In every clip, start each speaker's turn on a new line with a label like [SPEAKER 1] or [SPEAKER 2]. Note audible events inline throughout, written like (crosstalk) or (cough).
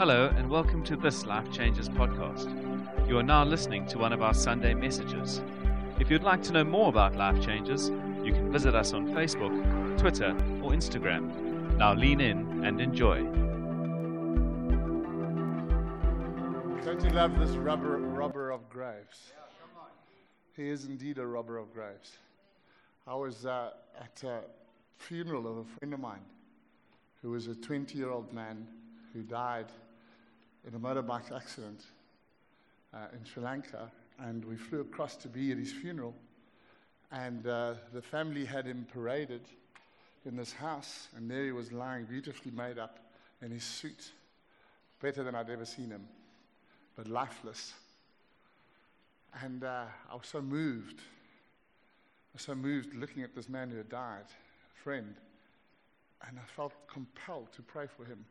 [SPEAKER 1] Hello, and welcome to this Life Changes podcast. You are now listening to one of our Sunday messages. If you'd like to know more about Life Changes, you can visit us on Facebook, Twitter, or Instagram. Now lean in and enjoy.
[SPEAKER 2] Don't you love this rubber, robber of graves? He is indeed a robber of graves. I was uh, at a funeral of a friend of mine who was a 20 year old man who died in a motorbike accident uh, in Sri Lanka. And we flew across to be at his funeral. And uh, the family had him paraded in this house. And there he was lying, beautifully made up in his suit. Better than I'd ever seen him, but lifeless. And uh, I was so moved. I was so moved looking at this man who had died, a friend. And I felt compelled to pray for him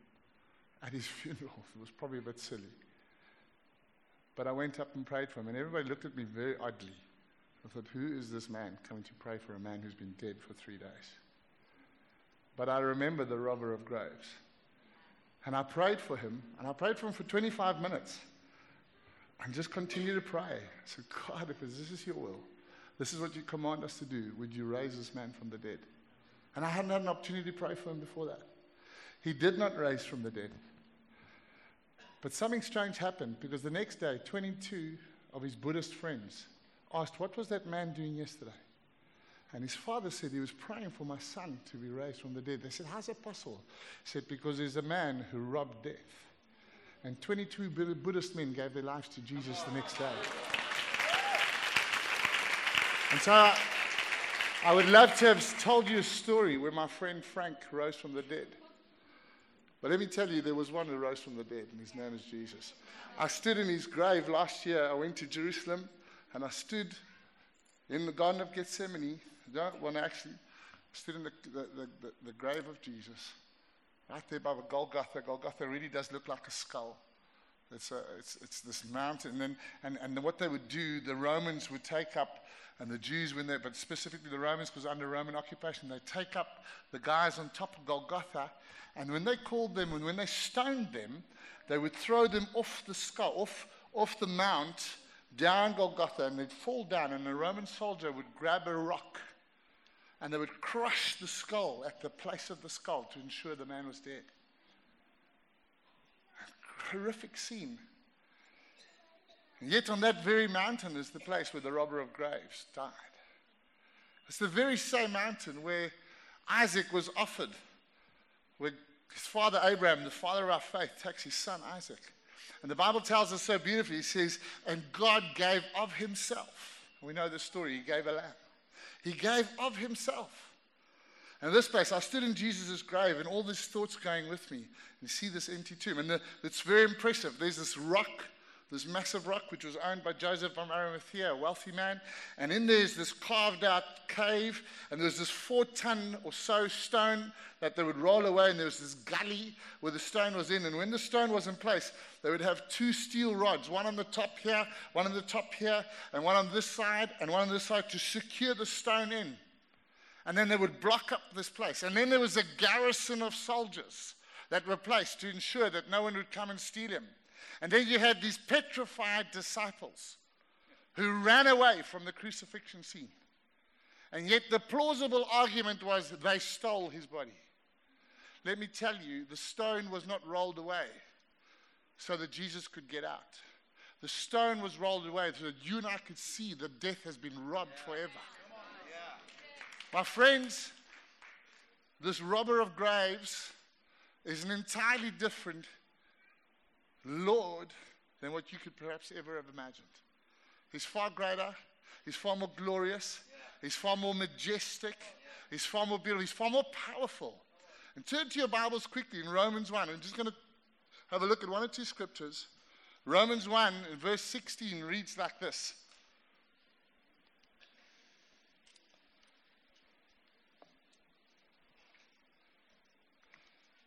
[SPEAKER 2] at his (laughs) funeral. It was probably a bit silly. But I went up and prayed for him, and everybody looked at me very oddly. I thought, who is this man coming to pray for a man who's been dead for three days? But I remember the robber of graves. And I prayed for him, and I prayed for him for 25 minutes. And just continued to pray. I said, God, if this is your will, this is what you command us to do, would you raise this man from the dead? And I hadn't had an opportunity to pray for him before that. He did not raise from the dead. But something strange happened because the next day, 22 of his Buddhist friends asked, What was that man doing yesterday? And his father said he was praying for my son to be raised from the dead. They said, How's that possible? He said, Because there's a man who robbed death. And 22 Buddhist men gave their lives to Jesus the next day. And so I, I would love to have told you a story where my friend Frank rose from the dead. But let me tell you, there was one who rose from the dead, and his name is Jesus. I stood in his grave last year. I went to Jerusalem, and I stood in the Garden of Gethsemane. Well, actually, I actually stood in the, the, the, the grave of Jesus, right there by the Golgotha. Golgotha really does look like a skull. It's, a, it's, it's this mountain. And, and, and what they would do, the Romans would take up, and the Jews, when they, but specifically the Romans, because under Roman occupation, they take up the guys on top of Golgotha, and when they called them, and when they stoned them, they would throw them off the skull, off, off the mount, down Golgotha, and they'd fall down, and a Roman soldier would grab a rock, and they would crush the skull at the place of the skull to ensure the man was dead horrific scene. And yet, on that very mountain is the place where the robber of graves died. It's the very same mountain where Isaac was offered, where his father Abraham, the father of our faith, takes his son Isaac. And the Bible tells us so beautifully, he says, and God gave of himself. We know the story, he gave a lamb. He gave of himself. And this place, I stood in Jesus' grave and all these thoughts going with me. You see this empty tomb. And the, it's very impressive. There's this rock, this massive rock, which was owned by Joseph of Arimathea, a wealthy man. And in there's this carved out cave. And there's this four ton or so stone that they would roll away. And there was this gully where the stone was in. And when the stone was in place, they would have two steel rods, one on the top here, one on the top here, and one on this side, and one on this side to secure the stone in. And then they would block up this place. And then there was a garrison of soldiers that were placed to ensure that no one would come and steal him. And then you had these petrified disciples who ran away from the crucifixion scene. And yet the plausible argument was they stole his body. Let me tell you, the stone was not rolled away so that Jesus could get out. The stone was rolled away so that you and I could see that death has been robbed forever. My friends, this robber of graves is an entirely different Lord than what you could perhaps ever have imagined. He's far greater, he's far more glorious, he's far more majestic, he's far more beautiful, he's far more powerful. And turn to your Bibles quickly in Romans 1. I'm just going to have a look at one or two scriptures. Romans 1, in verse 16 reads like this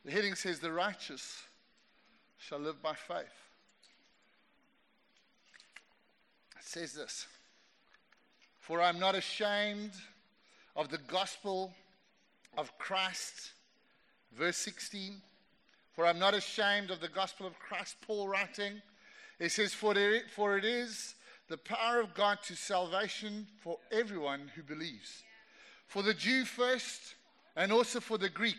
[SPEAKER 2] The heading says, The righteous shall live by faith. It says this For I'm not ashamed of the gospel of Christ. Verse 16 For I'm not ashamed of the gospel of Christ, Paul writing. He says, For it, for it is the power of God to salvation for everyone who believes. For the Jew first, and also for the Greek.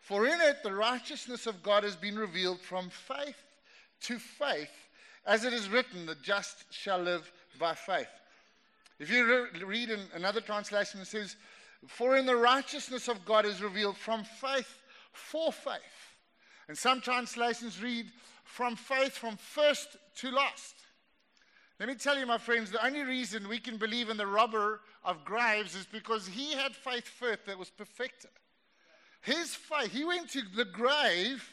[SPEAKER 2] For in it the righteousness of God has been revealed from faith to faith, as it is written, the just shall live by faith. If you re- read in another translation, it says, For in the righteousness of God is revealed from faith for faith. And some translations read, From faith from first to last. Let me tell you, my friends, the only reason we can believe in the robber of graves is because he had faith first that was perfected. His faith, he went to the grave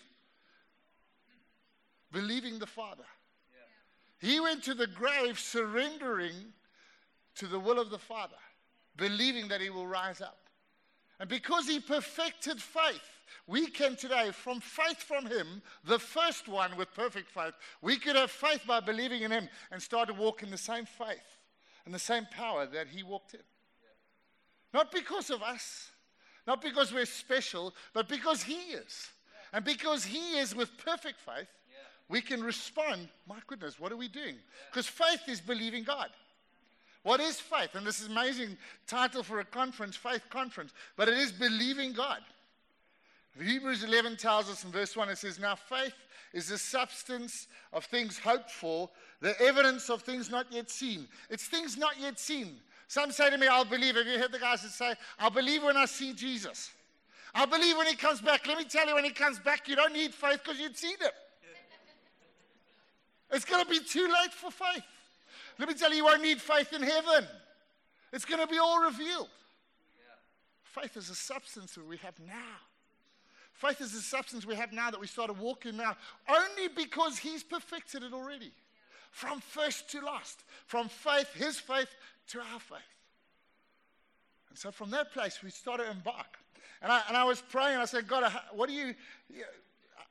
[SPEAKER 2] believing the Father. He went to the grave surrendering to the will of the Father, believing that he will rise up. And because he perfected faith, we can today, from faith from him, the first one with perfect faith, we could have faith by believing in him and start to walk in the same faith and the same power that he walked in. Not because of us, not because we're special, but because he is. And because he is with perfect faith, we can respond, my goodness, what are we doing? Because faith is believing God. What is faith? And this is amazing title for a conference, faith conference, but it is believing God. Hebrews 11 tells us in verse 1, it says, Now faith is the substance of things hoped for, the evidence of things not yet seen. It's things not yet seen. Some say to me, I'll believe. Have you heard the guys that say, I'll believe when I see Jesus? I'll believe when he comes back. Let me tell you, when he comes back, you don't need faith because you'd seen him. It's going to be too late for faith. Let me tell you, you won't need faith in heaven. It's going to be all revealed. Faith is a substance that we have now. Faith is the substance we have now that we started walking now, only because He's perfected it already. From first to last, from faith, His faith, to our faith. And so from that place, we started to embark. And I, and I was praying, I said, God, what do you,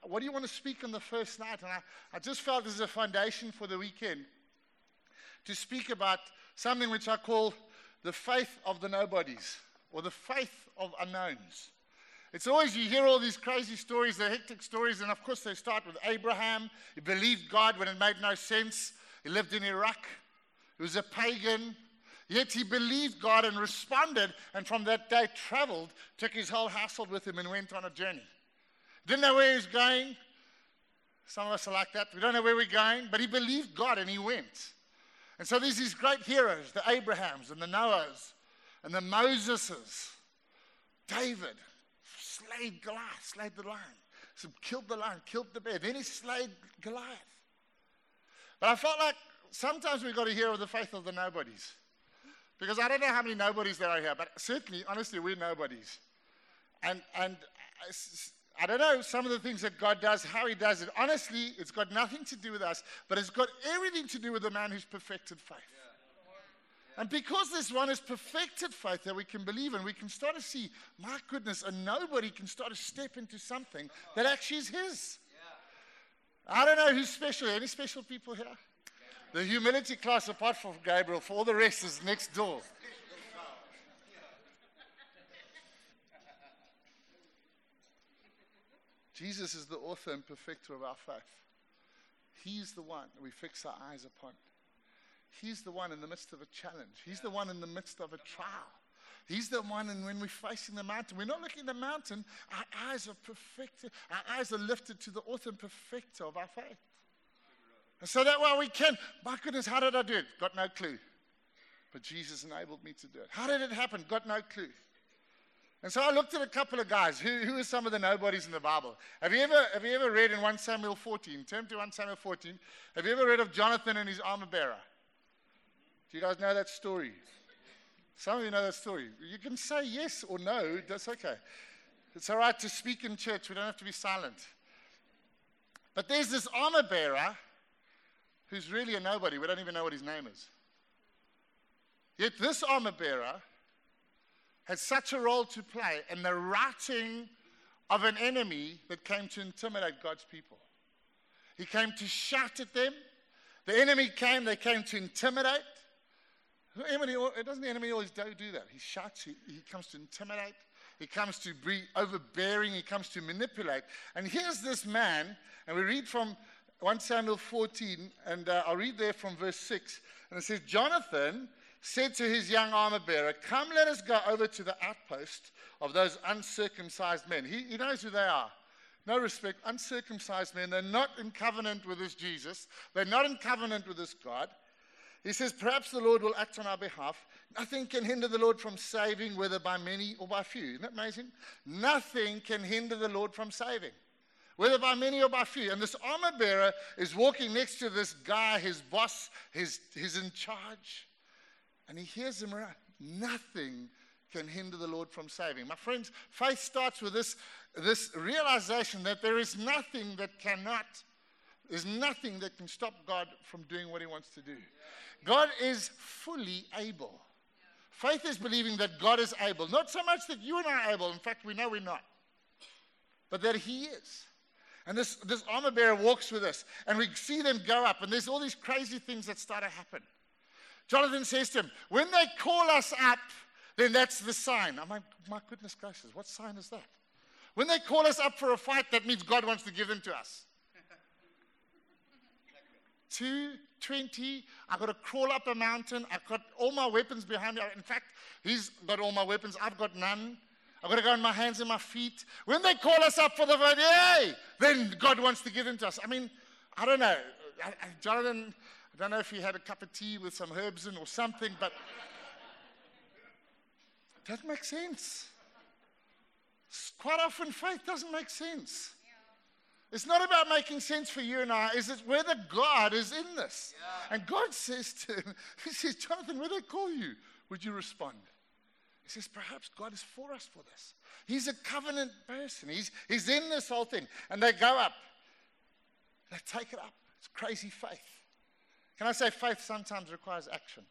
[SPEAKER 2] what do you want to speak on the first night? And I, I just felt is a foundation for the weekend to speak about something which I call the faith of the nobodies or the faith of unknowns. It's always, you hear all these crazy stories, the hectic stories, and of course they start with Abraham. He believed God when it made no sense. He lived in Iraq. He was a pagan. Yet he believed God and responded, and from that day traveled, took his whole household with him, and went on a journey. Didn't know where he was going. Some of us are like that. We don't know where we're going, but he believed God and he went. And so there's these great heroes, the Abrahams and the Noahs and the Moseses. David slayed Goliath, slayed the lion. So killed the lion, killed the bear. Then he slayed Goliath. But I felt like sometimes we've got to hear of the faith of the nobodies. Because I don't know how many nobodies there are here, but certainly, honestly, we're nobodies. And, and uh, I don't know some of the things that God does, how He does it. Honestly, it's got nothing to do with us, but it's got everything to do with the man who's perfected faith. And because this one is perfected faith that we can believe in, we can start to see, my goodness, and nobody can start to step into something that actually is His. I don't know who's special. Any special people here? The humility class, apart from Gabriel, for all the rest is next door. Jesus is the author and perfecter of our faith. He's the one we fix our eyes upon. He's the one in the midst of a challenge. He's the one in the midst of a trial. He's the one, and when we're facing the mountain, we're not looking at the mountain. Our eyes are perfected. Our eyes are lifted to the author and perfecter of our faith. And so that way we can. My goodness, how did I do it? Got no clue. But Jesus enabled me to do it. How did it happen? Got no clue. And so I looked at a couple of guys. Who, who are some of the nobodies in the Bible? Have you, ever, have you ever read in 1 Samuel 14? Turn to 1 Samuel 14. Have you ever read of Jonathan and his armor bearer? You guys know that story? Some of you know that story. You can say yes or no, that's okay. It's all right to speak in church, we don't have to be silent. But there's this armor bearer who's really a nobody. We don't even know what his name is. Yet this armor bearer had such a role to play in the routing of an enemy that came to intimidate God's people. He came to shout at them. The enemy came, they came to intimidate. Doesn't the enemy always do, do that? He shouts, he, he comes to intimidate, He comes to be overbearing. He comes to manipulate. And here's this man, and we read from 1 Samuel 14, and uh, I'll read there from verse 6. And it says, Jonathan said to his young armor bearer, Come, let us go over to the outpost of those uncircumcised men. He, he knows who they are. No respect, uncircumcised men. They're not in covenant with this Jesus, they're not in covenant with this God. He says, Perhaps the Lord will act on our behalf. Nothing can hinder the Lord from saving, whether by many or by few. Isn't that amazing? Nothing can hinder the Lord from saving, whether by many or by few. And this armor bearer is walking next to this guy, his boss, his, he's in charge. And he hears him around. Nothing can hinder the Lord from saving. My friends, faith starts with this, this realization that there is nothing that cannot, there's nothing that can stop God from doing what he wants to do. God is fully able. Faith is believing that God is able. Not so much that you and I are able, in fact, we know we're not, but that he is. And this, this armor bearer walks with us, and we see them go up, and there's all these crazy things that start to happen. Jonathan says to him, When they call us up, then that's the sign. I'm like, My goodness gracious, what sign is that? When they call us up for a fight, that means God wants to give them to us. (laughs) 220, I've got to crawl up a mountain. I've got all my weapons behind me. In fact, he's got all my weapons. I've got none. I've got to go on my hands and my feet. When they call us up for the fight, yay, then God wants to give them to us. I mean, I don't know. Jonathan, I don't know if he had a cup of tea with some herbs in or something, but that makes sense. Quite often, faith doesn't make sense. It's not about making sense for you and I, is it whether God is in this? Yeah. And God says to him, (laughs) He says, Jonathan, when they call you, would you respond? He says, perhaps God is for us for this. He's a covenant person. He's, he's in this whole thing. And they go up. They take it up. It's crazy faith. Can I say faith sometimes requires action?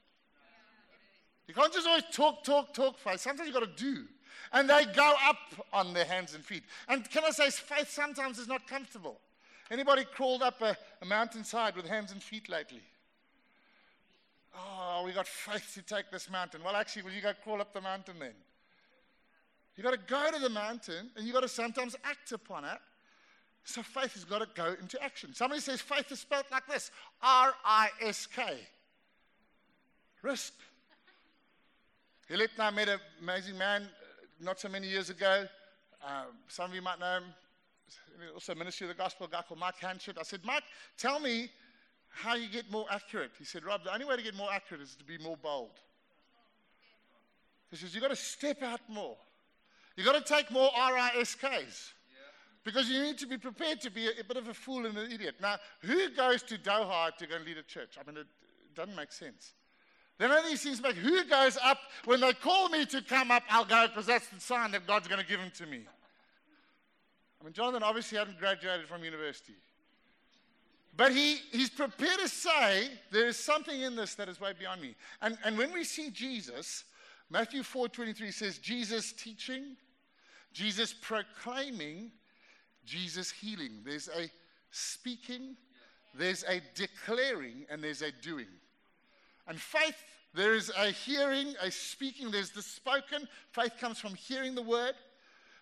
[SPEAKER 2] You can't just always talk, talk, talk faith. Sometimes you've got to do. And they go up on their hands and feet. And can I say, faith sometimes is not comfortable. Anybody crawled up a, a mountainside with hands and feet lately? Oh, we got faith to take this mountain. Well, actually, will you go crawl up the mountain then? You got to go to the mountain and you got to sometimes act upon it. So faith has got to go into action. Somebody says faith is spelled like this R I S K. Risk. Hillet and I met an amazing man not so many years ago. Um, some of you might know him. Also, ministry of the gospel, a guy called Mike Hanchett. I said, Mike, tell me how you get more accurate. He said, Rob, the only way to get more accurate is to be more bold. He says, you've got to step out more. You've got to take more RISKs. Because you need to be prepared to be a, a, bit of a fool and an idiot. Now, who goes to Doha to go and lead a church? I mean, it, it doesn't make sense. Then all these things make who goes up when they call me to come up, I'll go because that's the sign that God's going to give them to me. I mean, Jonathan obviously hadn't graduated from university. But he, he's prepared to say, there is something in this that is way beyond me. And, and when we see Jesus, Matthew 4 23 says, Jesus teaching, Jesus proclaiming, Jesus healing. There's a speaking, there's a declaring, and there's a doing. And faith, there is a hearing, a speaking, there's the spoken. Faith comes from hearing the word.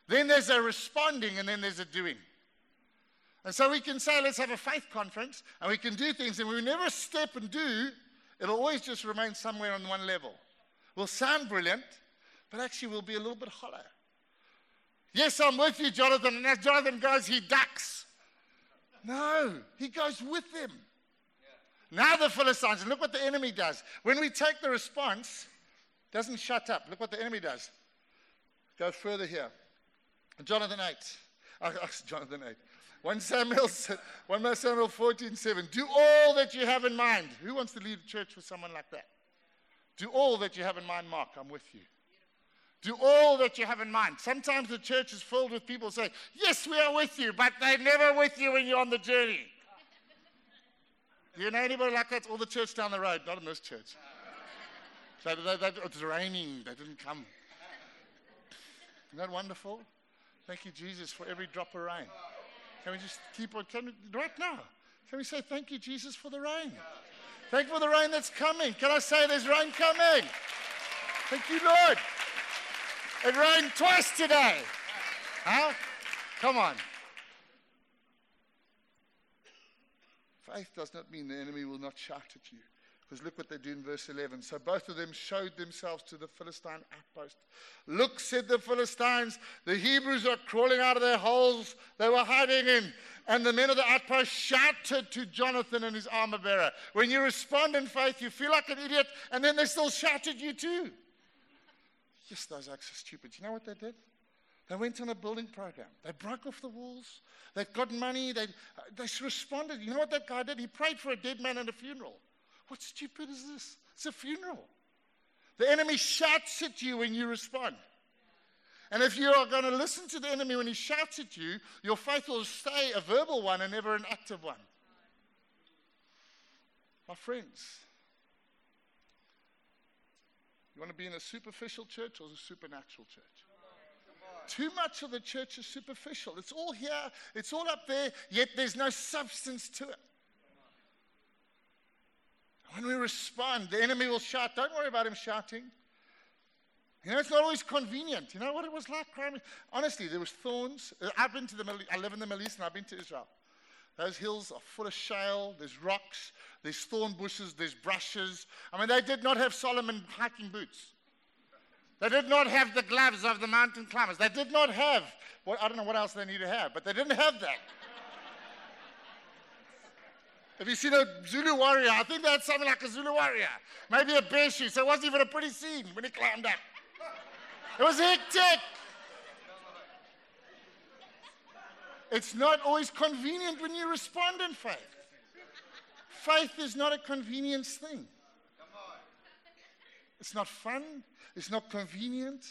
[SPEAKER 2] Then there's a responding, and then there's a doing. And so we can say, let's have a faith conference, and we can do things, and we never step and do, it'll always just remain somewhere on one level. We'll sound brilliant, but actually we'll be a little bit hollow. Yes, I'm with you, Jonathan. And as Jonathan goes, he ducks. No, he goes with them. Now the Philistines, and look what the enemy does. When we take the response, doesn't shut up. Look what the enemy does. Go further here. Jonathan 8. Oh, (laughs) Jonathan 8. 1 Samuel, (laughs) 1 Samuel 14, 7. Do all that you have in mind. Who wants to lead a church with someone like that? Do all that you have in mind, Mark. I'm with you. Do all that you have in mind. Sometimes the church is filled with people say, Yes, we are with you, but they're never with you when you're on the journey. Do you know anybody like that? All the church down the road, not in this church. So they, they, it's raining, they didn't come. Isn't that wonderful? Thank you, Jesus, for every drop of rain. Can we just keep on? Can we, right now, can we say thank you, Jesus, for the rain? Thank you for the rain that's coming. Can I say there's rain coming? Thank you, Lord. It rained twice today. Huh? Come on. Faith does not mean the enemy will not shout at you. Because look what they do in verse 11. So both of them showed themselves to the Philistine outpost. Look, said the Philistines, the Hebrews are crawling out of their holes they were hiding in. And the men of the outpost shouted to Jonathan and his armor bearer. When you respond in faith, you feel like an idiot, and then they still shout at you too. Yes, those acts are stupid. You know what they did? They went on a building program. They broke off the walls. They got money. They, they responded. You know what that guy did? He prayed for a dead man at a funeral. What stupid is this? It's a funeral. The enemy shouts at you when you respond. And if you are going to listen to the enemy when he shouts at you, your faith will stay a verbal one and never an active one. My friends, you want to be in a superficial church or a supernatural church? Too much of the church is superficial. It's all here, it's all up there, yet there's no substance to it. When we respond, the enemy will shout. Don't worry about him shouting. You know, it's not always convenient. You know what it was like? Crying. Honestly, there was thorns. I've been to the Middle, I live in the Middle East and I've been to Israel. Those hills are full of shale, there's rocks, there's thorn bushes, there's brushes. I mean, they did not have Salomon hiking boots. They did not have the gloves of the mountain climbers. They did not have, well, I don't know what else they need to have, but they didn't have that. (laughs) Have you seen a Zulu warrior? I think they had something like a Zulu warrior. Maybe a bear shoe. So it wasn't even a pretty scene when he climbed up. (laughs) It was hectic. It's not always convenient when you respond in faith. Faith is not a convenience thing. It's not fun. It's not convenient.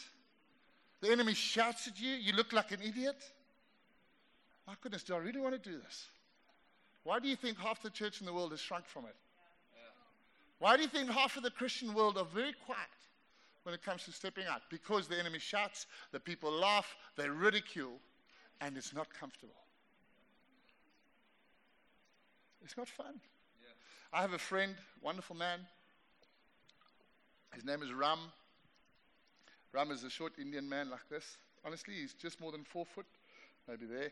[SPEAKER 2] The enemy shouts at you. You look like an idiot. My goodness, do I really want to do this? Why do you think half the church in the world has shrunk from it? Why do you think half of the Christian world are very quiet when it comes to stepping out? Because the enemy shouts, the people laugh, they ridicule, and it's not comfortable. It's not fun. Yeah. I have a friend, wonderful man. His name is Ram. Ram is a short Indian man like this. Honestly, he's just more than four foot, maybe there.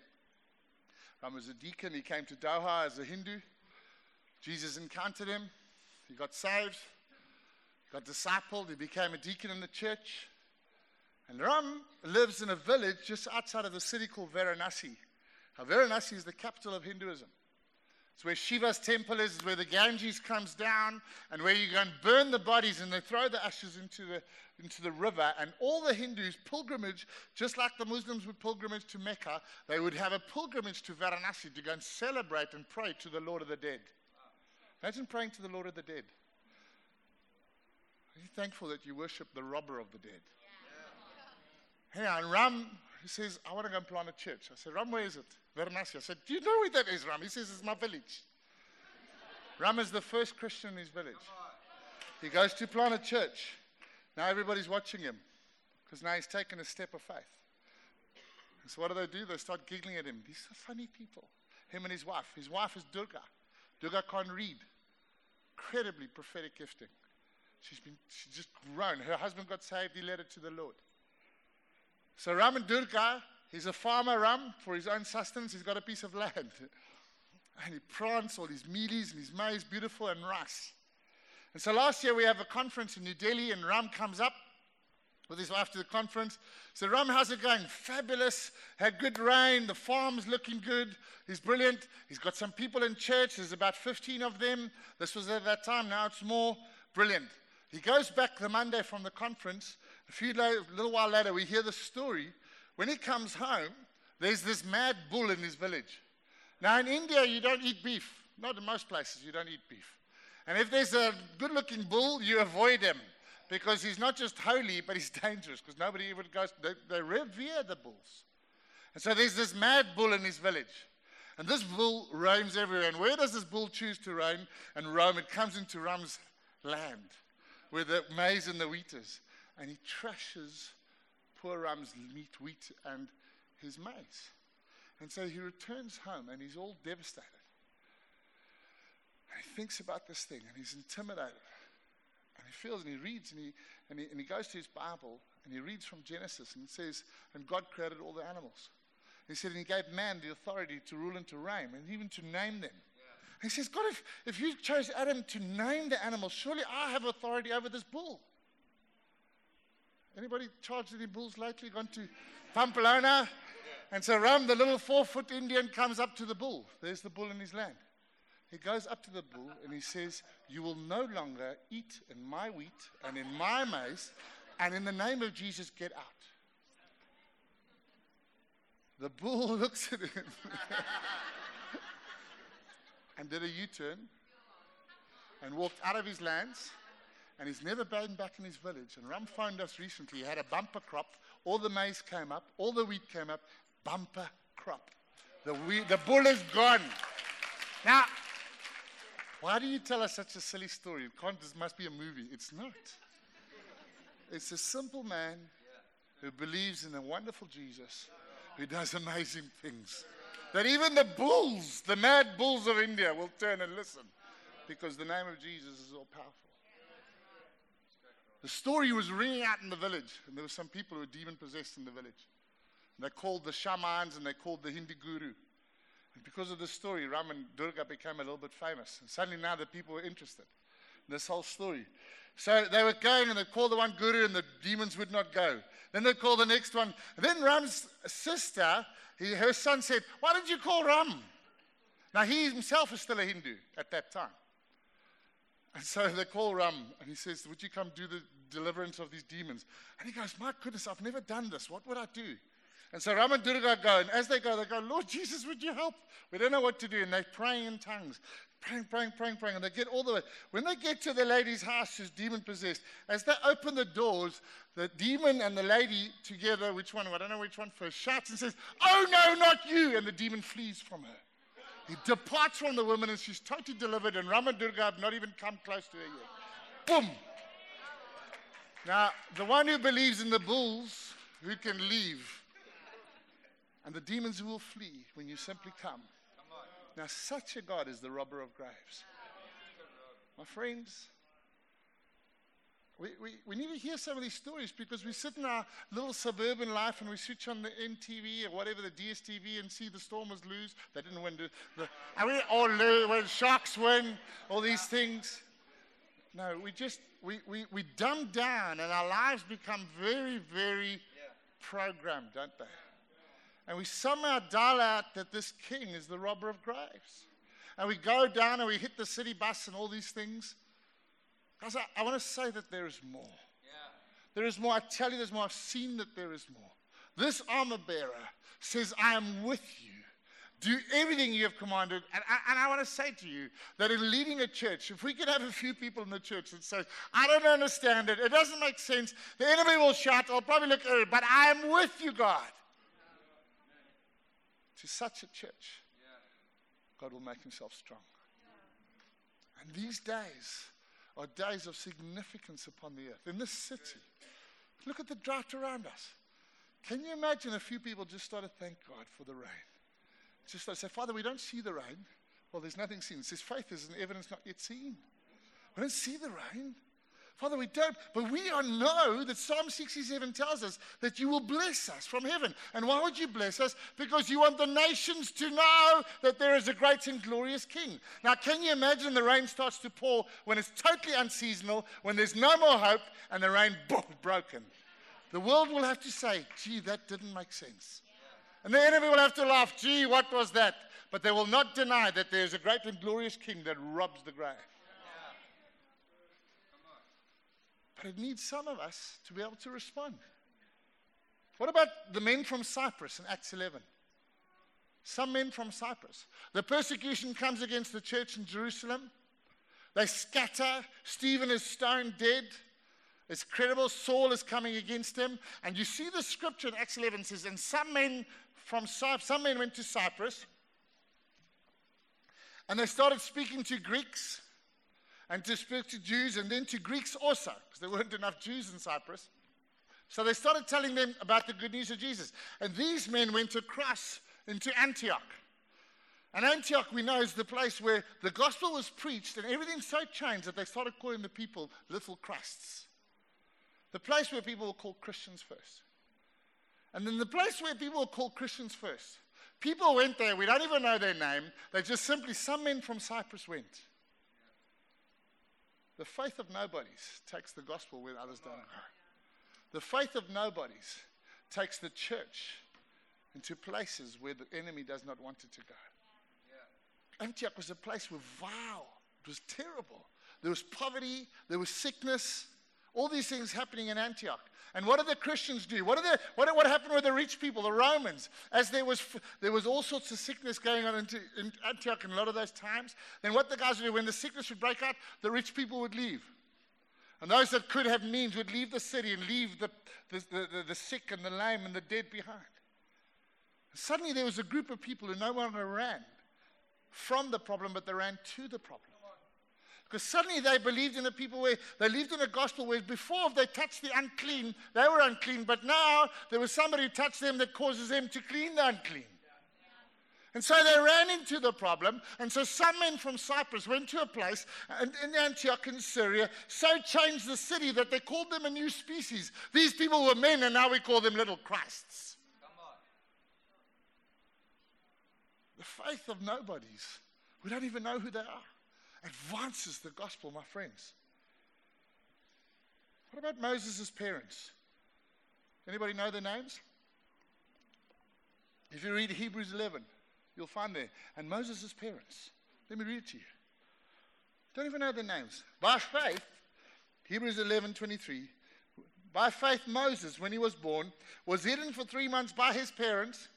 [SPEAKER 2] Ram was a deacon. He came to Doha as a Hindu. Jesus encountered him. He got saved, got discipled. He became a deacon in the church. And Ram lives in a village just outside of the city called Varanasi. Now, Varanasi is the capital of Hinduism. It's where Shiva's temple is, it's where the Ganges comes down, and where you go and burn the bodies and they throw the ashes into the, into the river. And all the Hindus pilgrimage, just like the Muslims would pilgrimage to Mecca, they would have a pilgrimage to Varanasi to go and celebrate and pray to the Lord of the dead. Imagine praying to the Lord of the dead. Are you thankful that you worship the robber of the dead? Yeah. Hey, and Ram he says, I want to go and plant a church. I said, Ram, where is it? I said, Do you know where that is, Ram? He says, It's my village. Ram is the first Christian in his village. He goes to plant a church. Now everybody's watching him because now he's taken a step of faith. So what do they do? They start giggling at him. These are funny people. Him and his wife. His wife is Durga. Durga can't read. Incredibly prophetic gifting. She's been she's just grown. Her husband got saved. He led her to the Lord. So Ram and Durga, he's a farmer Ram for his own sustenance. He's got a piece of land. And he plants all his mealies and his maize, beautiful, and rice. And so last year we have a conference in New Delhi, and Ram comes up with his wife to the conference. So Ram, how's it going? Fabulous. Had good rain. The farm's looking good. He's brilliant. He's got some people in church. There's about 15 of them. This was at that time. Now it's more. Brilliant. He goes back the Monday from the conference, a few little while later, we hear the story. When he comes home, there's this mad bull in his village. Now, in India, you don't eat beef. Not in most places, you don't eat beef. And if there's a good looking bull, you avoid him because he's not just holy, but he's (laughs) dangerous because nobody even goes, they, they revere the bulls. And so there's this mad bull in his village. And this bull roams everywhere. And where does this bull choose to roam and roam? It comes into Ram's land where the maize and the wheat is and he trashes poor Ram's meat, wheat, and his maize. And so he returns home and he's all devastated. And he thinks about this thing and he's intimidated. And he feels and he reads and he, and, he, and he goes to his Bible and he reads from Genesis and it says, And God created all the animals. He said, and he gave man the authority to rule and to reign and even to name them. He says, God, if, if you chose Adam to name the animals, surely I have authority over this bull. Anybody charged any bulls lately? Gone to Pamplona? And so Ram, the little four foot Indian, comes up to the bull. There's the bull in his land. He goes up to the bull and he says, You will no longer eat in my wheat and in my maize, and in the name of Jesus, get out. The bull (laughs) looks at him (laughs) and did a U turn and walked out of his lands. And he's never been back in his village. And Ram phoned us recently. He had a bumper crop. All the maize came up, all the wheat came up. Bumper crop. The, wheat, the bull is gone. Now, why do you tell us such a silly story? It can't, this must be a movie. It's not. It's a simple man who believes in a wonderful Jesus who does amazing things. That even the bulls, the mad bulls of India, will turn and listen because the name of Jesus is all powerful. The story was ringing out in the village, and there were some people who were demon possessed in the village. And they called the shamans and they called the Hindu guru. And because of this story, Ram and Durga became a little bit famous. And suddenly now the people were interested in this whole story. So they were going and they called the one guru and the demons would not go. Then they called the next one. And then Ram's sister, he, her son said, Why did you call Ram? Now he himself is still a Hindu at that time. And so they call Ram and he says, Would you come do the deliverance of these demons? And he goes, My goodness, I've never done this. What would I do? And so Ram and Durga go, and as they go, they go, Lord Jesus, would you help? We don't know what to do. And they pray in tongues, praying, praying, praying, praying. And they get all the way. When they get to the lady's house who's demon possessed, as they open the doors, the demon and the lady together, which one? I don't know which one first, shouts and says, Oh, no, not you. And the demon flees from her. He departs from the woman and she's totally delivered, and Ram and Durga have not even come close to her yet. Boom. Now, the one who believes in the bulls, who can leave, and the demons who will flee when you simply come. Now, such a God is the robber of graves. My friends, we, we, we need to hear some of these stories because we sit in our little suburban life and we switch on the MTV or whatever, the DSTV, and see the Stormers lose. They didn't win. The, the, I mean, or lose, when Sharks win, all these things. No, we just, we, we, we dumb down and our lives become very, very programmed, don't they? And we somehow dial out that this king is the robber of graves. And we go down and we hit the city bus and all these things. I, I want to say that there is more. There is more. I tell you, there's more. I've seen that there is more. This armor bearer says, I am with you. Do everything you have commanded. And I, and I want to say to you that in leading a church, if we could have a few people in the church that say, I don't understand it, it doesn't make sense, the enemy will shout, I'll probably look at it, but I am with you, God. To such a church, God will make himself strong. And these days are days of significance upon the earth. In this city, look at the drought around us. Can you imagine a few people just started to thank God for the rain? Just started to say, Father, we don't see the rain. Well, there's nothing seen. It says faith is an evidence not yet seen. We don't see the rain. Father, we don't, but we know that Psalm 67 tells us that you will bless us from heaven. And why would you bless us? Because you want the nations to know that there is a great and glorious King. Now, can you imagine the rain starts to pour when it's totally unseasonal, when there's no more hope, and the rain, (laughs) boom, broken? The world will have to say, gee, that didn't make sense. And the enemy will have to laugh, gee, what was that? But they will not deny that there's a great and glorious King that robs the grave. But it needs some of us to be able to respond. What about the men from Cyprus in Acts 11? Some men from Cyprus. The persecution comes against the church in Jerusalem. They scatter. Stephen is stoned dead. It's credible. Saul is coming against him. And you see the scripture in Acts 11 says, and some men from Cyprus, some men went to Cyprus and they started speaking to Greeks and to speak to Jews and then to Greeks also, because there weren't enough Jews in Cyprus. So they started telling them about the good news of Jesus. And these men went across into Antioch. And Antioch, we know, is the place where the gospel was preached and everything so changed that they started calling the people little Christs. The place where people were called Christians first. And then the place where people were called Christians first. People went there, we don't even know their name. They just simply, some men from Cyprus went. The faith of nobodies takes the gospel where others don't go. The faith of nobodies takes the church into places where the enemy does not want it to go. Antioch was a place with vile. It was terrible. There was poverty, there was sickness, all these things happening in Antioch. And what did the Christians do? What, did the, what, what happened with the rich people, the Romans? As there was, there was all sorts of sickness going on in Antioch in a lot of those times, then what the guys would do, when the sickness would break out, the rich people would leave. And those that could have means would leave the city and leave the, the, the, the sick and the lame and the dead behind. Suddenly there was a group of people who no longer ran from the problem, but they ran to the problem. Because suddenly they believed in the people where they lived in a gospel where before if they touched the unclean, they were unclean, but now there was somebody who touched them that causes them to clean the unclean. And so they ran into the problem. And so some men from Cyprus went to a place in Antioch in Syria, so changed the city that they called them a new species. These people were men, and now we call them little Christs. The faith of nobodies. We don't even know who they are advances the gospel, my friends. What about Moses' parents? Anybody know their names? If you read Hebrews 11, you'll find there. And Moses' parents. Let me read it to you. Don't even know their names. By faith, Hebrews 11 23. By faith, Moses, when he was born, was hidden for three months by his parents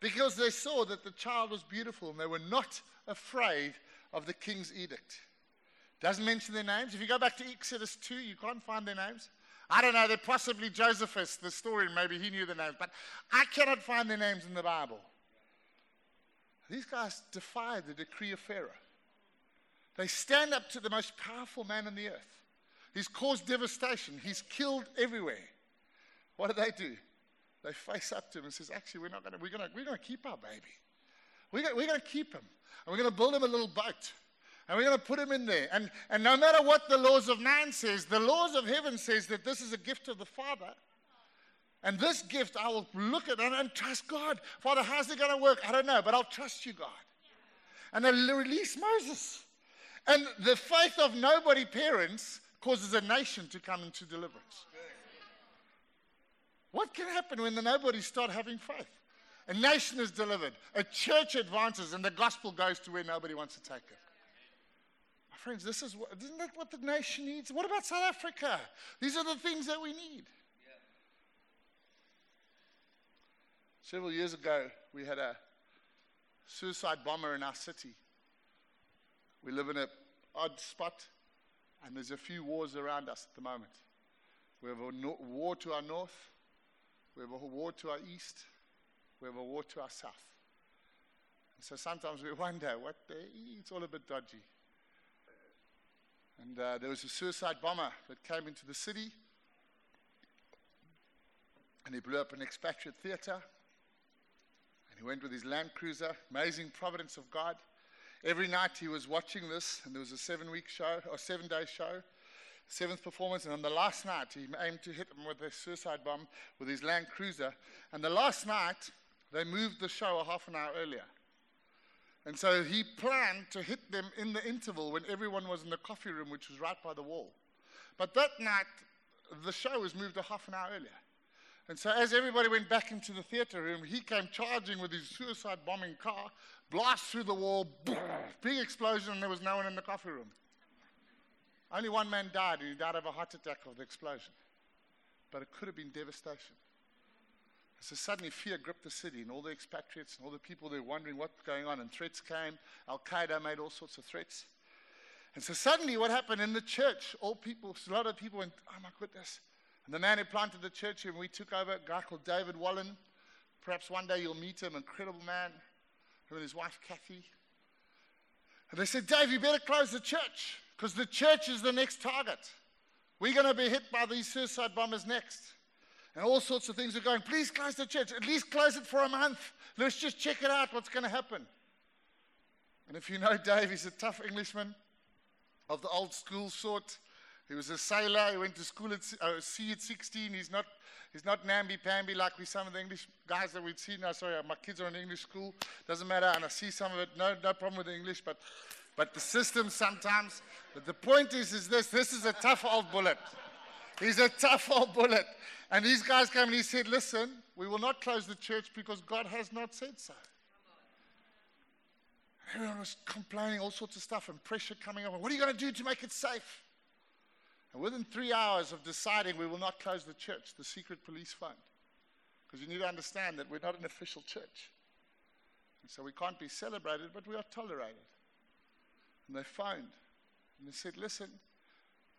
[SPEAKER 2] because they saw that the child was beautiful and they were not afraid of the king's edict. Doesn't mention their names. If you go back to Exodus 2, you can't find their names. I don't know, they're possibly Josephus, the story, maybe he knew the names, but I cannot find their names in the Bible. These guys defy the decree of Pharaoh. They stand up to the most powerful man on the earth. He's caused devastation, he's killed everywhere. What do they do? They face up to him and says, Actually, we're not gonna, we're gonna, we're gonna keep our baby. We're we're gonna keep him. And we're going to build him a little boat. And we're going to put him in there. And, and no matter what the laws of man says, the laws of heaven says that this is a gift of the Father. And this gift, I will look at and, and trust God. Father, how's it going to work? I don't know, but I'll trust you, God. And they release Moses. And the faith of nobody parents causes a nation to come into deliverance. What can happen when the nobodies start having faith? A nation is delivered. A church advances, and the gospel goes to where nobody wants to take it. My friends, this is what, isn't that what the nation needs? What about South Africa? These are the things that we need. Several years ago, we had a suicide bomber in our city. We live in an odd spot, and there's a few wars around us at the moment. We have a war to our north, we have a war to our east, we have a war to our south. So sometimes we wonder what the, it's all a bit dodgy. And uh, there was a suicide bomber that came into the city and he blew up an expatriate theater. And he went with his Land Cruiser, amazing providence of God. Every night he was watching this, and there was a seven week show, or seven day show, seventh performance. And on the last night, he aimed to hit him with a suicide bomb with his Land Cruiser. And the last night, they moved the show a half an hour earlier. And so he planned to hit them in the interval when everyone was in the coffee room, which was right by the wall. But that night, the show was moved a half an hour earlier. And so as everybody went back into the theater room, he came charging with his suicide bombing car, blast through the wall, big explosion, and there was no one in the coffee room. Only one man died, and he died of a heart attack of the explosion. But it could have been devastation. So suddenly fear gripped the city and all the expatriates and all the people there wondering what's going on. And threats came. Al Qaeda made all sorts of threats. And so suddenly what happened in the church, all people, a lot of people went, oh my goodness. And the man who planted the church and we took over, a guy called David Wallen. Perhaps one day you'll meet him, incredible man, him and his wife Kathy. And they said, Dave, you better close the church because the church is the next target. We're going to be hit by these suicide bombers next. And all sorts of things are going, please close the church. At least close it for a month. Let's just check it out, what's going to happen. And if you know (laughs) Dave, he's a tough Englishman of the old school sort. He was a sailor. He went to school at uh, sea at 16. He's not, he's not namby-pamby like we some of the English guys that we'd seen. No, sorry, my kids are in English school. Doesn't matter. And I see some of it. No, no problem with the English, but, but the system sometimes. But the point is, is this. This is a tough old bullet. He's a tough old bullet. And these guys came and he said, listen, we will not close the church because God has not said so. Everyone was complaining, all sorts of stuff, and pressure coming up. What are you going to do to make it safe? And within three hours of deciding we will not close the church, the secret police phoned. Because you need to understand that we're not an official church. And so we can't be celebrated, but we are tolerated. And they phoned. And they said, Listen,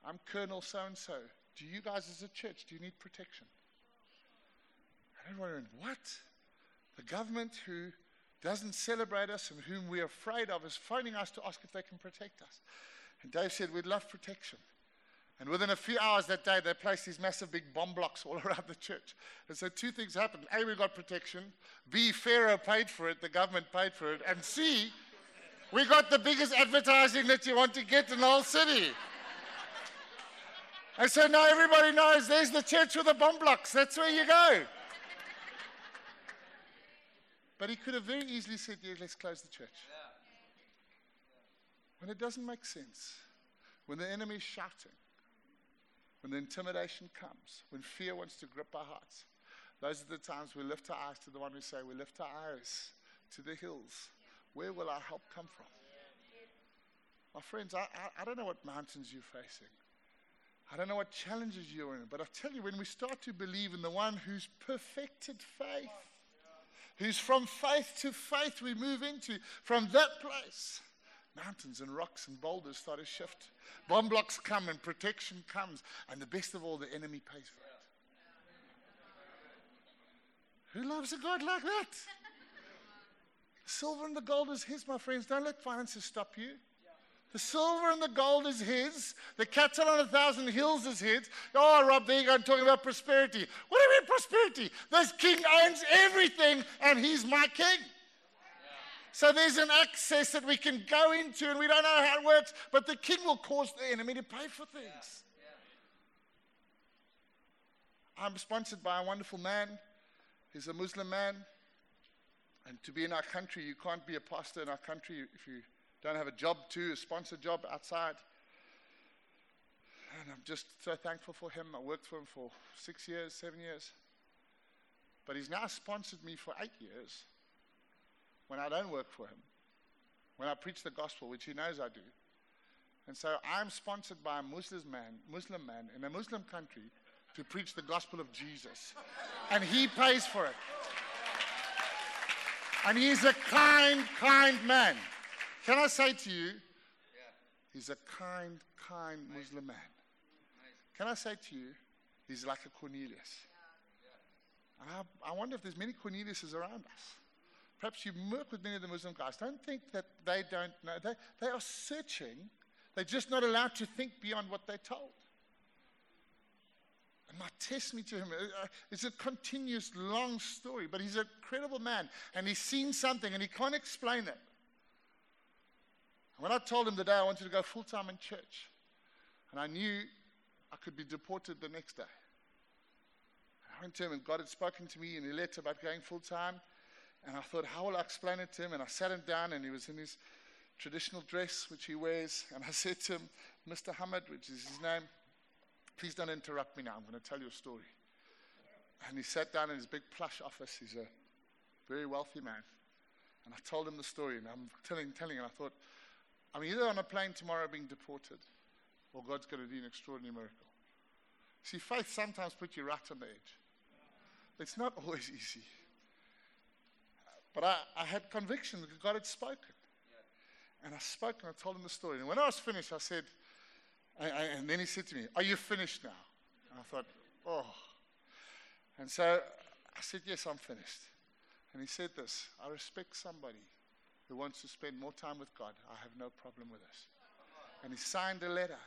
[SPEAKER 2] I'm Colonel so and so. Do you guys as a church, do you need protection? And everyone went, What? The government who doesn't celebrate us and whom we're afraid of is phoning us to ask if they can protect us. And Dave said, We'd love protection. And within a few hours that day, they placed these massive big bomb blocks all (laughs) around the church. And so two things happened. A, we got protection. B, Pharaoh paid for it, the government paid for it. And C, we got the biggest advertising that you want to get in the whole city. And so now everybody knows there's the church with the bomb blocks. That's where you go. But he could have very easily said, yeah, let's close the church. When it doesn't make sense, when the enemy is shouting, when the intimidation comes, when fear wants to grip our hearts, those are the times we lift our eyes to the one who say, we lift our eyes to the hills. Where will our help come from? My friends, I, I, I don't know what mountains you're facing. I don't know what challenges you're in, but I tell you, when we start to believe in the one who's perfected faith, who's from faith to faith we move into, from that place, mountains and rocks and boulders start to shift. Bomb blocks come and protection comes, and the best of all, the enemy pays for it. Who loves a God like that? Silver and the gold is his, my friends. Don't let finances stop you. The silver and the gold is his. The cattle on a thousand hills is his. Oh, Rob, there you go, I'm talking about prosperity. What do you mean prosperity? This king owns everything, and he's my king. So there's an access that we can go into, and we don't know how it works, but the king will cause the enemy to pay for things. I'm sponsored by a wonderful man. He's a Muslim man. And to be in our country, you can't be a pastor in our country if you don't have a job too, a sponsored job outside. And I'm just so thankful for him. I worked for him for six years, seven years. But he's now sponsored me for eight years when I don't work for him, when I preach the gospel, which he knows I do. And so I'm sponsored by a Muslim man, Muslim man in a Muslim country to preach the gospel of Jesus. And he pays for it. And he's a kind, kind man. Can I say to you, he's a kind, kind Muslim man. Can I say to you, he's like a Cornelius. I, I wonder if there's many Corneliuses around us. Perhaps you work with many of the Muslim guys. Don't think that they don't know. They, they are searching. They're just not allowed to think beyond what they're told. And my testimony to him, uh, uh, it's a continuous, long story, but he's a credible man. And he's seen something and he can't explain it. When I told him the day I wanted to go full time in church, and I knew I could be deported the next day, I went to him, and God had spoken to me in a letter about going full time. And I thought, how will I explain it to him? And I sat him down, and he was in his traditional dress, which he wears. And I (laughs) said to him, Mr. Hamid, which is his name, please don't interrupt me now. I'm going to tell you a story. And he sat down in his big plush office. He's a very wealthy man. And I told him the story, and I'm telling, telling, and I thought, I'm either on a plane tomorrow being deported, or God's going to do an extraordinary miracle. See, faith sometimes puts you right on the edge. It's not (laughs) always easy. But I, I had conviction that God had spoken. And I spoke and I told him the story. And when I was finished, I said, I, I, and then he said to me, Are you finished now? And I thought, Oh. And so I said, Yes, I'm finished. And he said this I respect somebody who wants to spend more time with God, I have no problem with this. And he signed a letter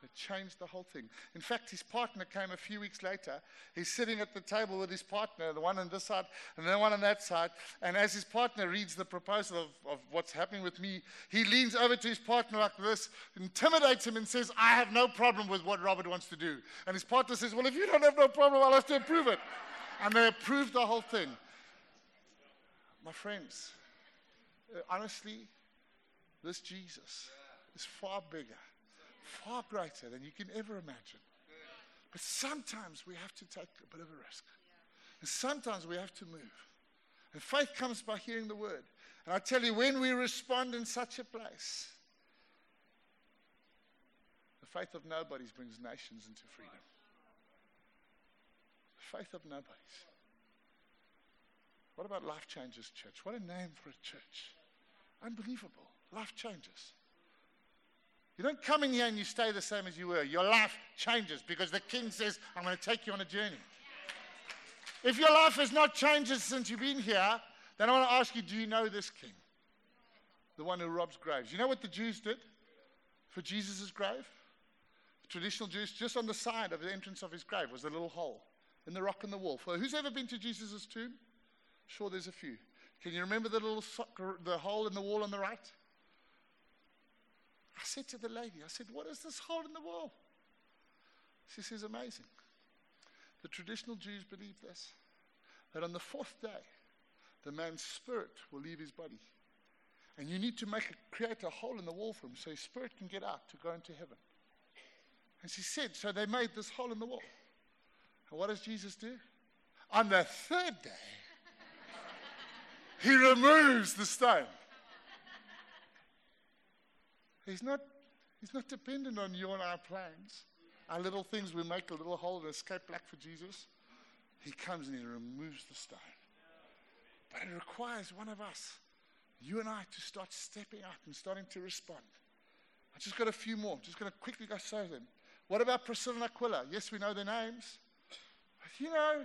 [SPEAKER 2] that changed the whole thing. In fact, his partner came a few weeks later. He's sitting at the table with his partner, the one on this side and the one on that side. And as his partner reads the proposal of, of what's happening with me, he leans over to his partner like this, intimidates him, and says, I have no problem with what Robert wants to do. And his partner says, Well, if you don't have no problem, I'll have to approve it. And they approved the whole thing. My friends, honestly, this Jesus is far bigger far greater than you can ever imagine. But sometimes we have to take a bit of a risk. And sometimes we have to move. And faith comes by hearing the word. And I tell you, when we respond in such a place, the faith of nobodies brings nations into freedom. The faith of nobodies. What about Life changes, Church? What a name for a church. Unbelievable. Life changes. You don't come in here and you stay the same as you were. Your life changes because the king says, I'm going to take you on a journey. If your life has not changed since you've been here, then I want to ask you, do you know this king? The one who robs graves. You know what the Jews did for Jesus' grave? The traditional Jews, just on the side of the entrance of his grave was a little hole in the rock and the wall. For who's ever been to Jesus' tomb? Sure, there's a few. Can you remember the little the hole in the wall on the right? I said to the lady, I said, What is this hole in the wall? She says, Amazing. The traditional Jews believe this that on the fourth day, the man's spirit will leave his body. And you need to make a, create a hole in the wall for him so his spirit can get out to go into heaven. And she said, So they made this hole in the wall. And what does Jesus do? On the third day, he removes the stone. He's not, he's not dependent on you and our plans. Our little things, we make a little hole and escape black for Jesus. He comes and he removes the stone. But it requires one of us, you and I, to start stepping up and starting to respond. I just got a few more. Just going to quickly go say them. What about Priscilla and Aquila? Yes, we know their names. But you know,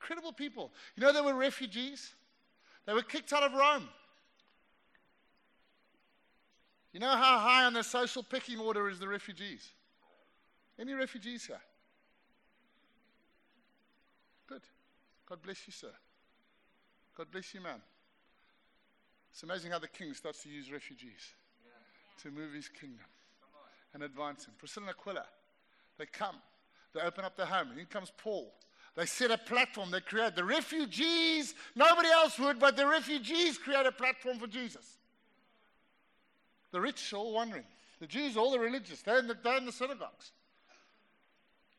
[SPEAKER 2] incredible people. You know, they were refugees. They were kicked out of Rome. You know how high on the social picking order is the refugees? Any refugees here? Good. God bless you, sir. God bless you, man. It's amazing how the king starts to use refugees to move his kingdom and advance him. Priscilla and Aquila, they come, they open up their home, and in comes Paul. They set a platform, they create the refugees. Nobody else would, but the refugees create a platform for Jesus. The rich are all wondering. The Jews, all the religious, they're in the, they're in the synagogues.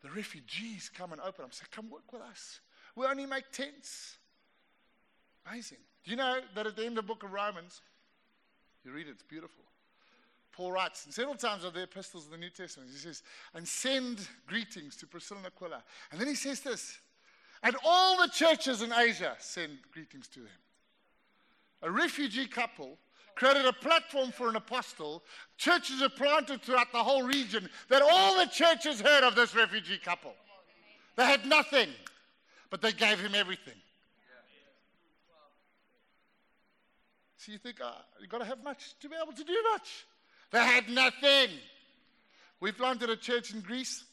[SPEAKER 2] The refugees come and open up say, Come work with us. We only make tents. Amazing. Do you know that at the end of the book of Romans, you read it, it's beautiful. Paul writes, and several times of the epistles of the New Testament, he says, and send greetings to Priscilla and Aquila. And then he says this, and all the churches in Asia send greetings to them. A refugee couple created a platform for an apostle. Churches are planted throughout the whole region that all the churches heard of this refugee couple. They had nothing, but they gave him everything. So you think, ah, oh, you've got to have much to be able to do much. They had nothing. We planted a church in Greece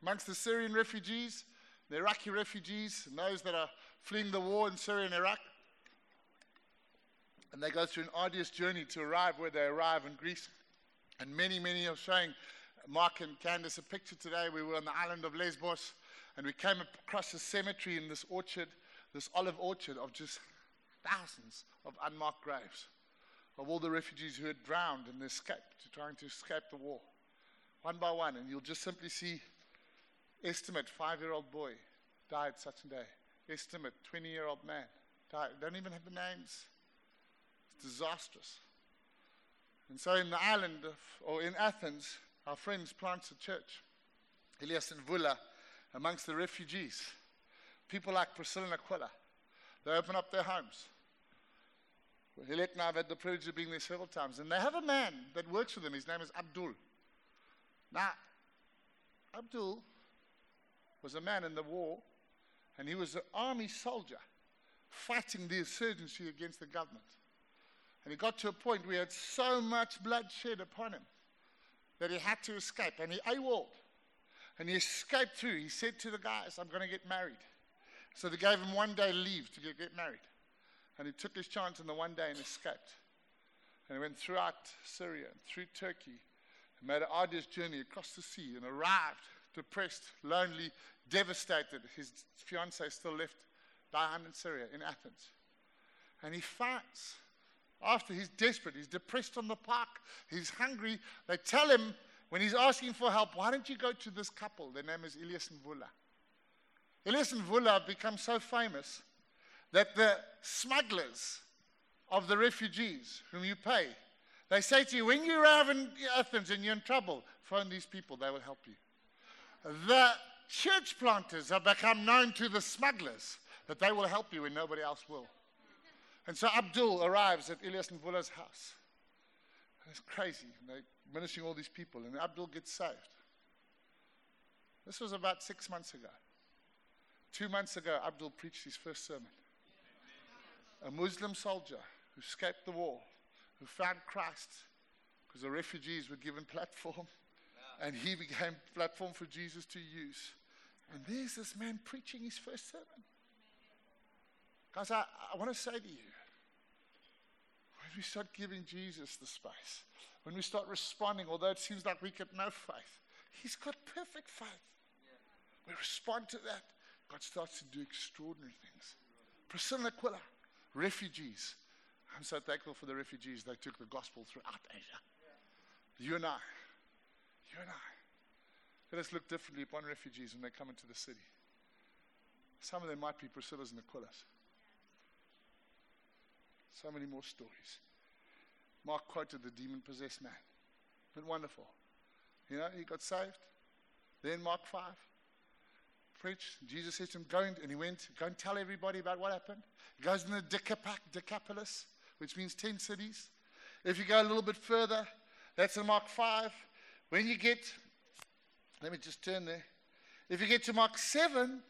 [SPEAKER 2] amongst the Syrian refugees, the Iraqi refugees, and those that are fleeing the war in Syria and Iraq. And they go through an arduous journey to arrive where they arrive in Greece. And many, many are showing Mark and Candace a picture today. We were on the island of Lesbos and we came across a cemetery in this orchard, this olive orchard of just thousands of unmarked graves of all the refugees who had drowned and escaped, trying to escape the war. One by one. And you'll just simply see estimate five year old boy died such a day. Estimate 20 year old man died. Don't even have the names It's disastrous. And so in the island of, or in Athens, our friends plants a church, Elias and Vula, amongst the refugees. People like Priscilla and Aquila. They open up their homes. Hilet and I have had the privilege of being there several times. And they have a man that works for them. His name is Abdul. Now, Abdul was a man in the war, and he was an army soldier fighting the insurgency against the government. And he got to a point where he had so much bloodshed upon him that he had to escape, and he AWOL. And he escaped through. He said to the guys, I'm going to get married. So they gave him one day leave to get married. And he took his chance in the one day and escaped. And he went throughout Syria and through Turkey and made an arduous journey across the sea and arrived depressed, lonely, devastated. His fiancee still left behind in Syria, in Athens. And he fights. After he's desperate, he's depressed on the park, he's hungry. They tell him when he's asking for help, why don't you go to this couple? Their name is Elias and Vula. Elias and Vula have become so famous that the smugglers of the refugees whom you pay, they say to you, when you arrive in Athens and you're in trouble, phone these people, they will help you. The church planters have become known to the smugglers that they will help you when nobody else will. And so Abdul arrives at Elias and Vula's house. It's crazy. They're ministering all these people, and Abdul gets saved. This was about six months ago. Two months ago, Abdul preached his first sermon. A Muslim soldier who escaped the war, who found Christ because the refugees were given platform and he became platform for Jesus to use. And there's this man preaching his first sermon. Guys, I, I want to say to you, when we start giving Jesus the space, when we start responding, although it seems like we get no faith, he's got perfect faith. We respond to that, God starts to do extraordinary things. Priscilla Aquila, refugees. I'm so thankful for the refugees. They took the gospel throughout Asia. You and I, you and I. Let us look differently upon refugees when they come into the city. Some of them might be Priscilla's and Aquilas. So many more stories. Mark quoted the demon possessed man. But wonderful. You know, he got saved. Then Mark 5. Preached. Jesus said to him, Go and, and he went, Go and tell everybody about what happened. He goes in the Decapolis, which means 10 cities. If you go a little bit further, that's in Mark 5. When you get, let me just turn there. If you get to Mark 7,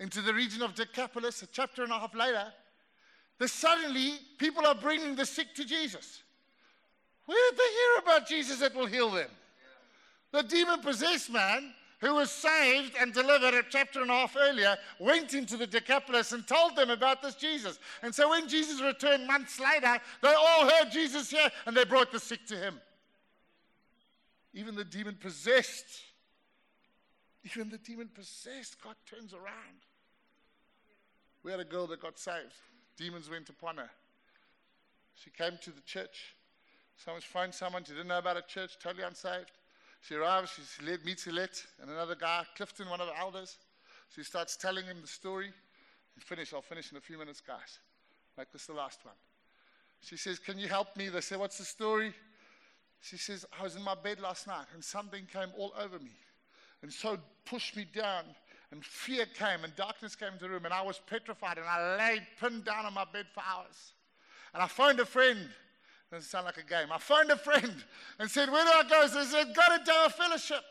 [SPEAKER 2] into the region of Decapolis, a chapter and a half later, then suddenly people are bringing the sick to Jesus. Where did they hear about Jesus that will heal them? The demon possessed man who was saved and delivered a chapter and a half earlier went into the Decapolis and told them about this Jesus. And so when Jesus returned months later, they all heard Jesus here and they brought the sick to him. Even the demon possessed, even the demon possessed, God turns around. We had a girl that got saved. Demons went upon her. She came to the church. Someone's phoned someone. She didn't know about a church, totally unsaved. She arrives, she meets Elet and another guy, Clifton, one of the elders. She starts telling him the story. Finish, I'll finish in a few minutes, guys. Make this the last one. She says, Can you help me? They say, What's the story? She says, I was in my bed last night and something came all over me and so pushed me down. And fear came and darkness came into the room and I was petrified and I laid pinned down on my bed for hours. And I phoned a friend. Doesn't sound like a game. I phoned a friend and said, Where do I go? So they said, Go to Tower Fellowship.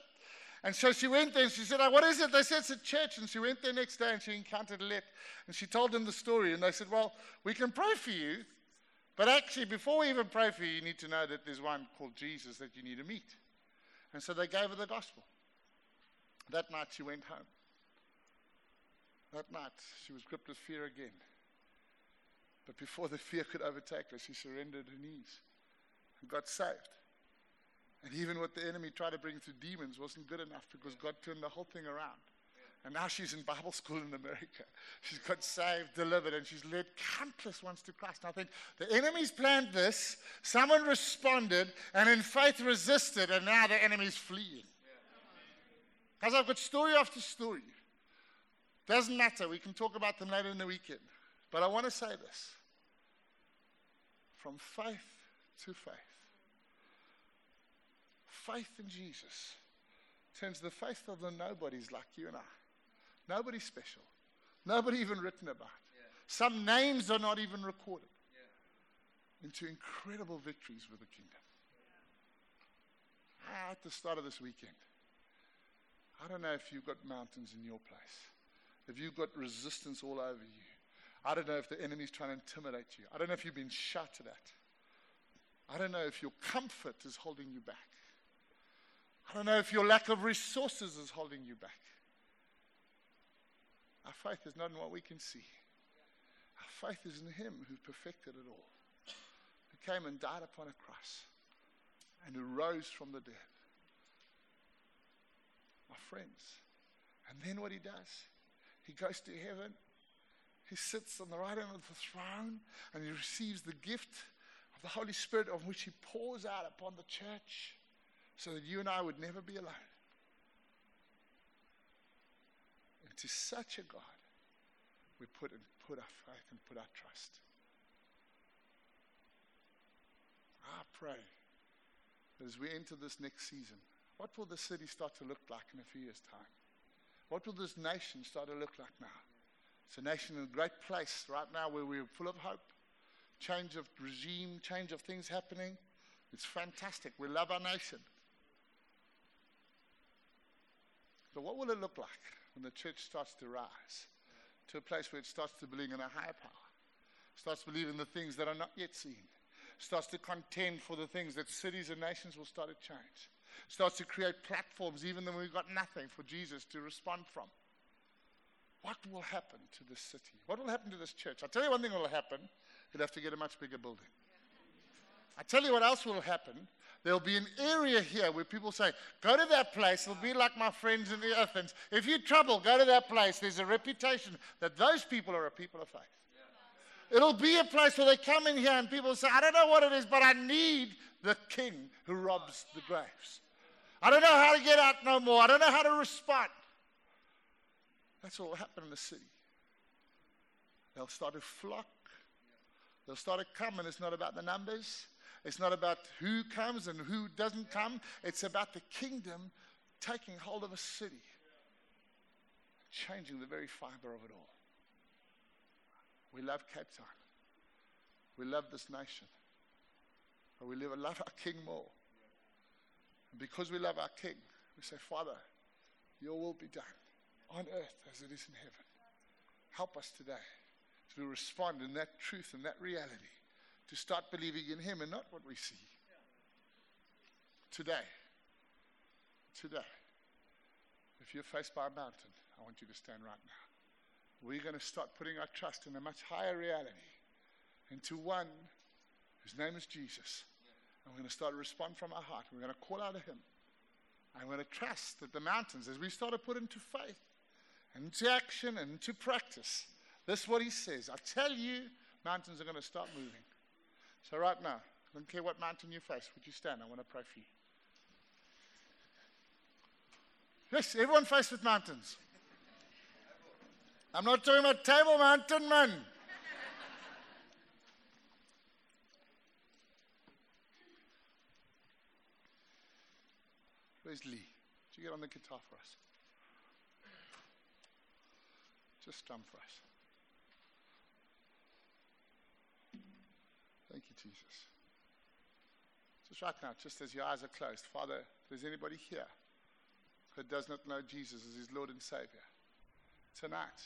[SPEAKER 2] And so she went there and she said, oh, What is it? They said, It's a church. And she went there next day and she encountered Let. And she told them the story. And they said, Well, we can pray for you but actually, before we even pray for you, you need to know that there's one called Jesus that you need to meet. And so they gave her the gospel. That night she went home. That night she was gripped with fear again. But before the fear could overtake her, she surrendered her knees and got saved. And even what the enemy tried to bring through demons wasn't good enough because God turned the whole thing around. And now she's in Bible school in America. (laughs) She's got saved, delivered, and she's led countless ones to Christ. And I think the enemy's planned this, someone responded, and in faith resisted, and now the enemy's fleeing. Because I've got story after story. Doesn't matter. We can talk about them later in the weekend. But I want to say this from faith to faith. Faith in Jesus turns the faith of the nobodies like you and I. Nobody special. Nobody even written about. Yeah. Some names are not even recorded. Yeah. Into incredible victories with the kingdom. Yeah. At the start of this weekend, I don't know if you've got mountains in your place, if you've got resistance all over you. I don't know if the enemy's trying to intimidate you. I don't know if you've been shouted at. I don't know if your comfort is holding you back. I don't know if your lack of resources is holding you back. Our faith is not in what we can see. Our faith is in Him who perfected it all, who came and died upon a cross, and who rose from the dead. My friends. And then what He does, He goes to heaven. He sits on the right hand of the throne and he receives the gift of the Holy Spirit, of which He pours out upon the church so that you and I would never be alone. And to such a God, we put, put our faith and put our trust. I pray that as we enter this next season, what will the city start to look like in a few years' time? What will this nation start to look like now? It's a nation in a great place right now where we're full of hope, change of regime, change of things happening. It's fantastic. We love our nation. But what will it look like when the church starts to rise to a place where it starts to believe in a higher power, starts to believe in the things that are not yet seen, starts to contend for the things that cities and nations will start to change, starts to create platforms even though we've got nothing for Jesus to respond from? What will happen to this city? What will happen to this church? I'll tell you one thing will happen. You'll have to get a much bigger building. I tell you what else will happen. There'll be an area here where people say, Go to that place. It'll be like my friends in the Athens. If you're trouble, go to that place. There's a reputation that those people are a people of faith. It'll be a place where they come in here and people say, I don't know what it is, but I need the king who robs the graves. I don't know how to get out no more. I don't know how to respond. That's what will happen in the city. They'll start to flock. They'll start to come, and it's not about the numbers. It's not about who comes and who doesn't come. It's about the kingdom taking hold of a city, changing the very fiber of it all. We love Cape Town. We love this nation. But we love our King more. And because we love our King, we say, Father, your will be done on earth as it is in heaven. Help us today to respond in that truth and that reality to start believing in Him and not what we see. Today, today, if you're faced by a mountain, I want you to stand right now. We're going to start putting our trust in a much higher reality, into one whose name is Jesus. And we're going to start to respond from our heart. We're going to call out to Him. I'm going to trust that the mountains, as we start to put into faith into action and into practice, this is what He says. I tell you, mountains are going to start moving. So, right now, I don't care what mountain you face, would you stand? I want to pray for you. Yes, everyone faced with mountains. I'm not talking about Table Mountain, man. Where's Lee? Did you get on the guitar for us? Just strum for us. Thank you, Jesus. Just right now, just as your eyes are closed, Father, if there's anybody here who does not know Jesus as his Lord and Savior, tonight,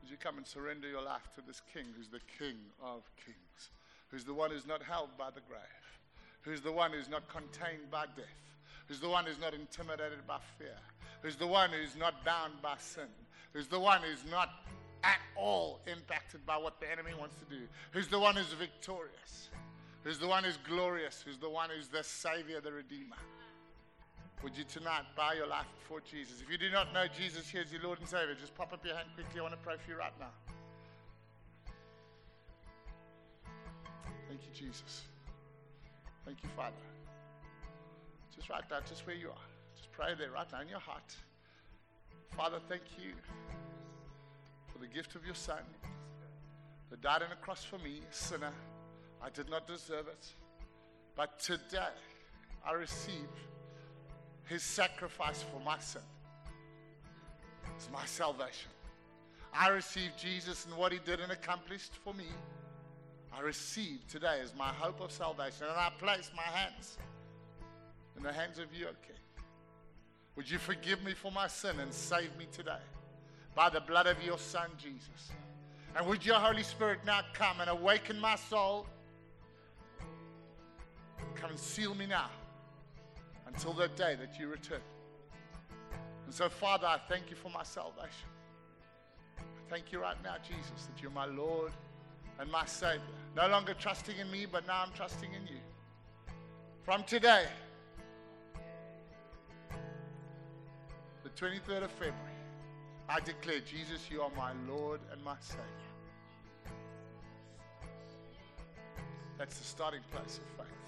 [SPEAKER 2] would you come and surrender your life to this King who's the King of kings, who's the one who's not held by the grave, who's the one who's not contained by death, who's the one who's not intimidated by fear, who's the one who's not bound by sin, who's the one who's not at all impacted by what the enemy wants to do, who's the one who's victorious, who's the one who's glorious, who's the one who's the Savior, the Redeemer. Would you tonight bow your life before Jesus? If you do not know Jesus here as your Lord and Savior, just pop up your hand quickly. I want to pray for you right now. Thank you, Jesus. Thank you, Father. Just right now, just where you are. Just pray there right now in your heart. Father, thank you for the gift of your Son that died on the cross for me, sinner. I did not deserve it. But today, I receive his sacrifice for my sin. It's my salvation. I receive Jesus and what he did and accomplished for me. I receive today as my hope of salvation. And I place my hands in the hands of you, O King. Would you forgive me for my sin and save me today by the blood of your Son, Jesus? And would your Holy Spirit now come and awaken my soul? Come and seal me now until that day that you return. And so, Father, I thank you for my salvation. I thank you right now, Jesus, that you're my Lord and my Savior. No longer trusting in me, but now I'm trusting in you. From today, the 23rd of February, I declare, Jesus, you are my Lord and my Savior. That's the starting place of faith.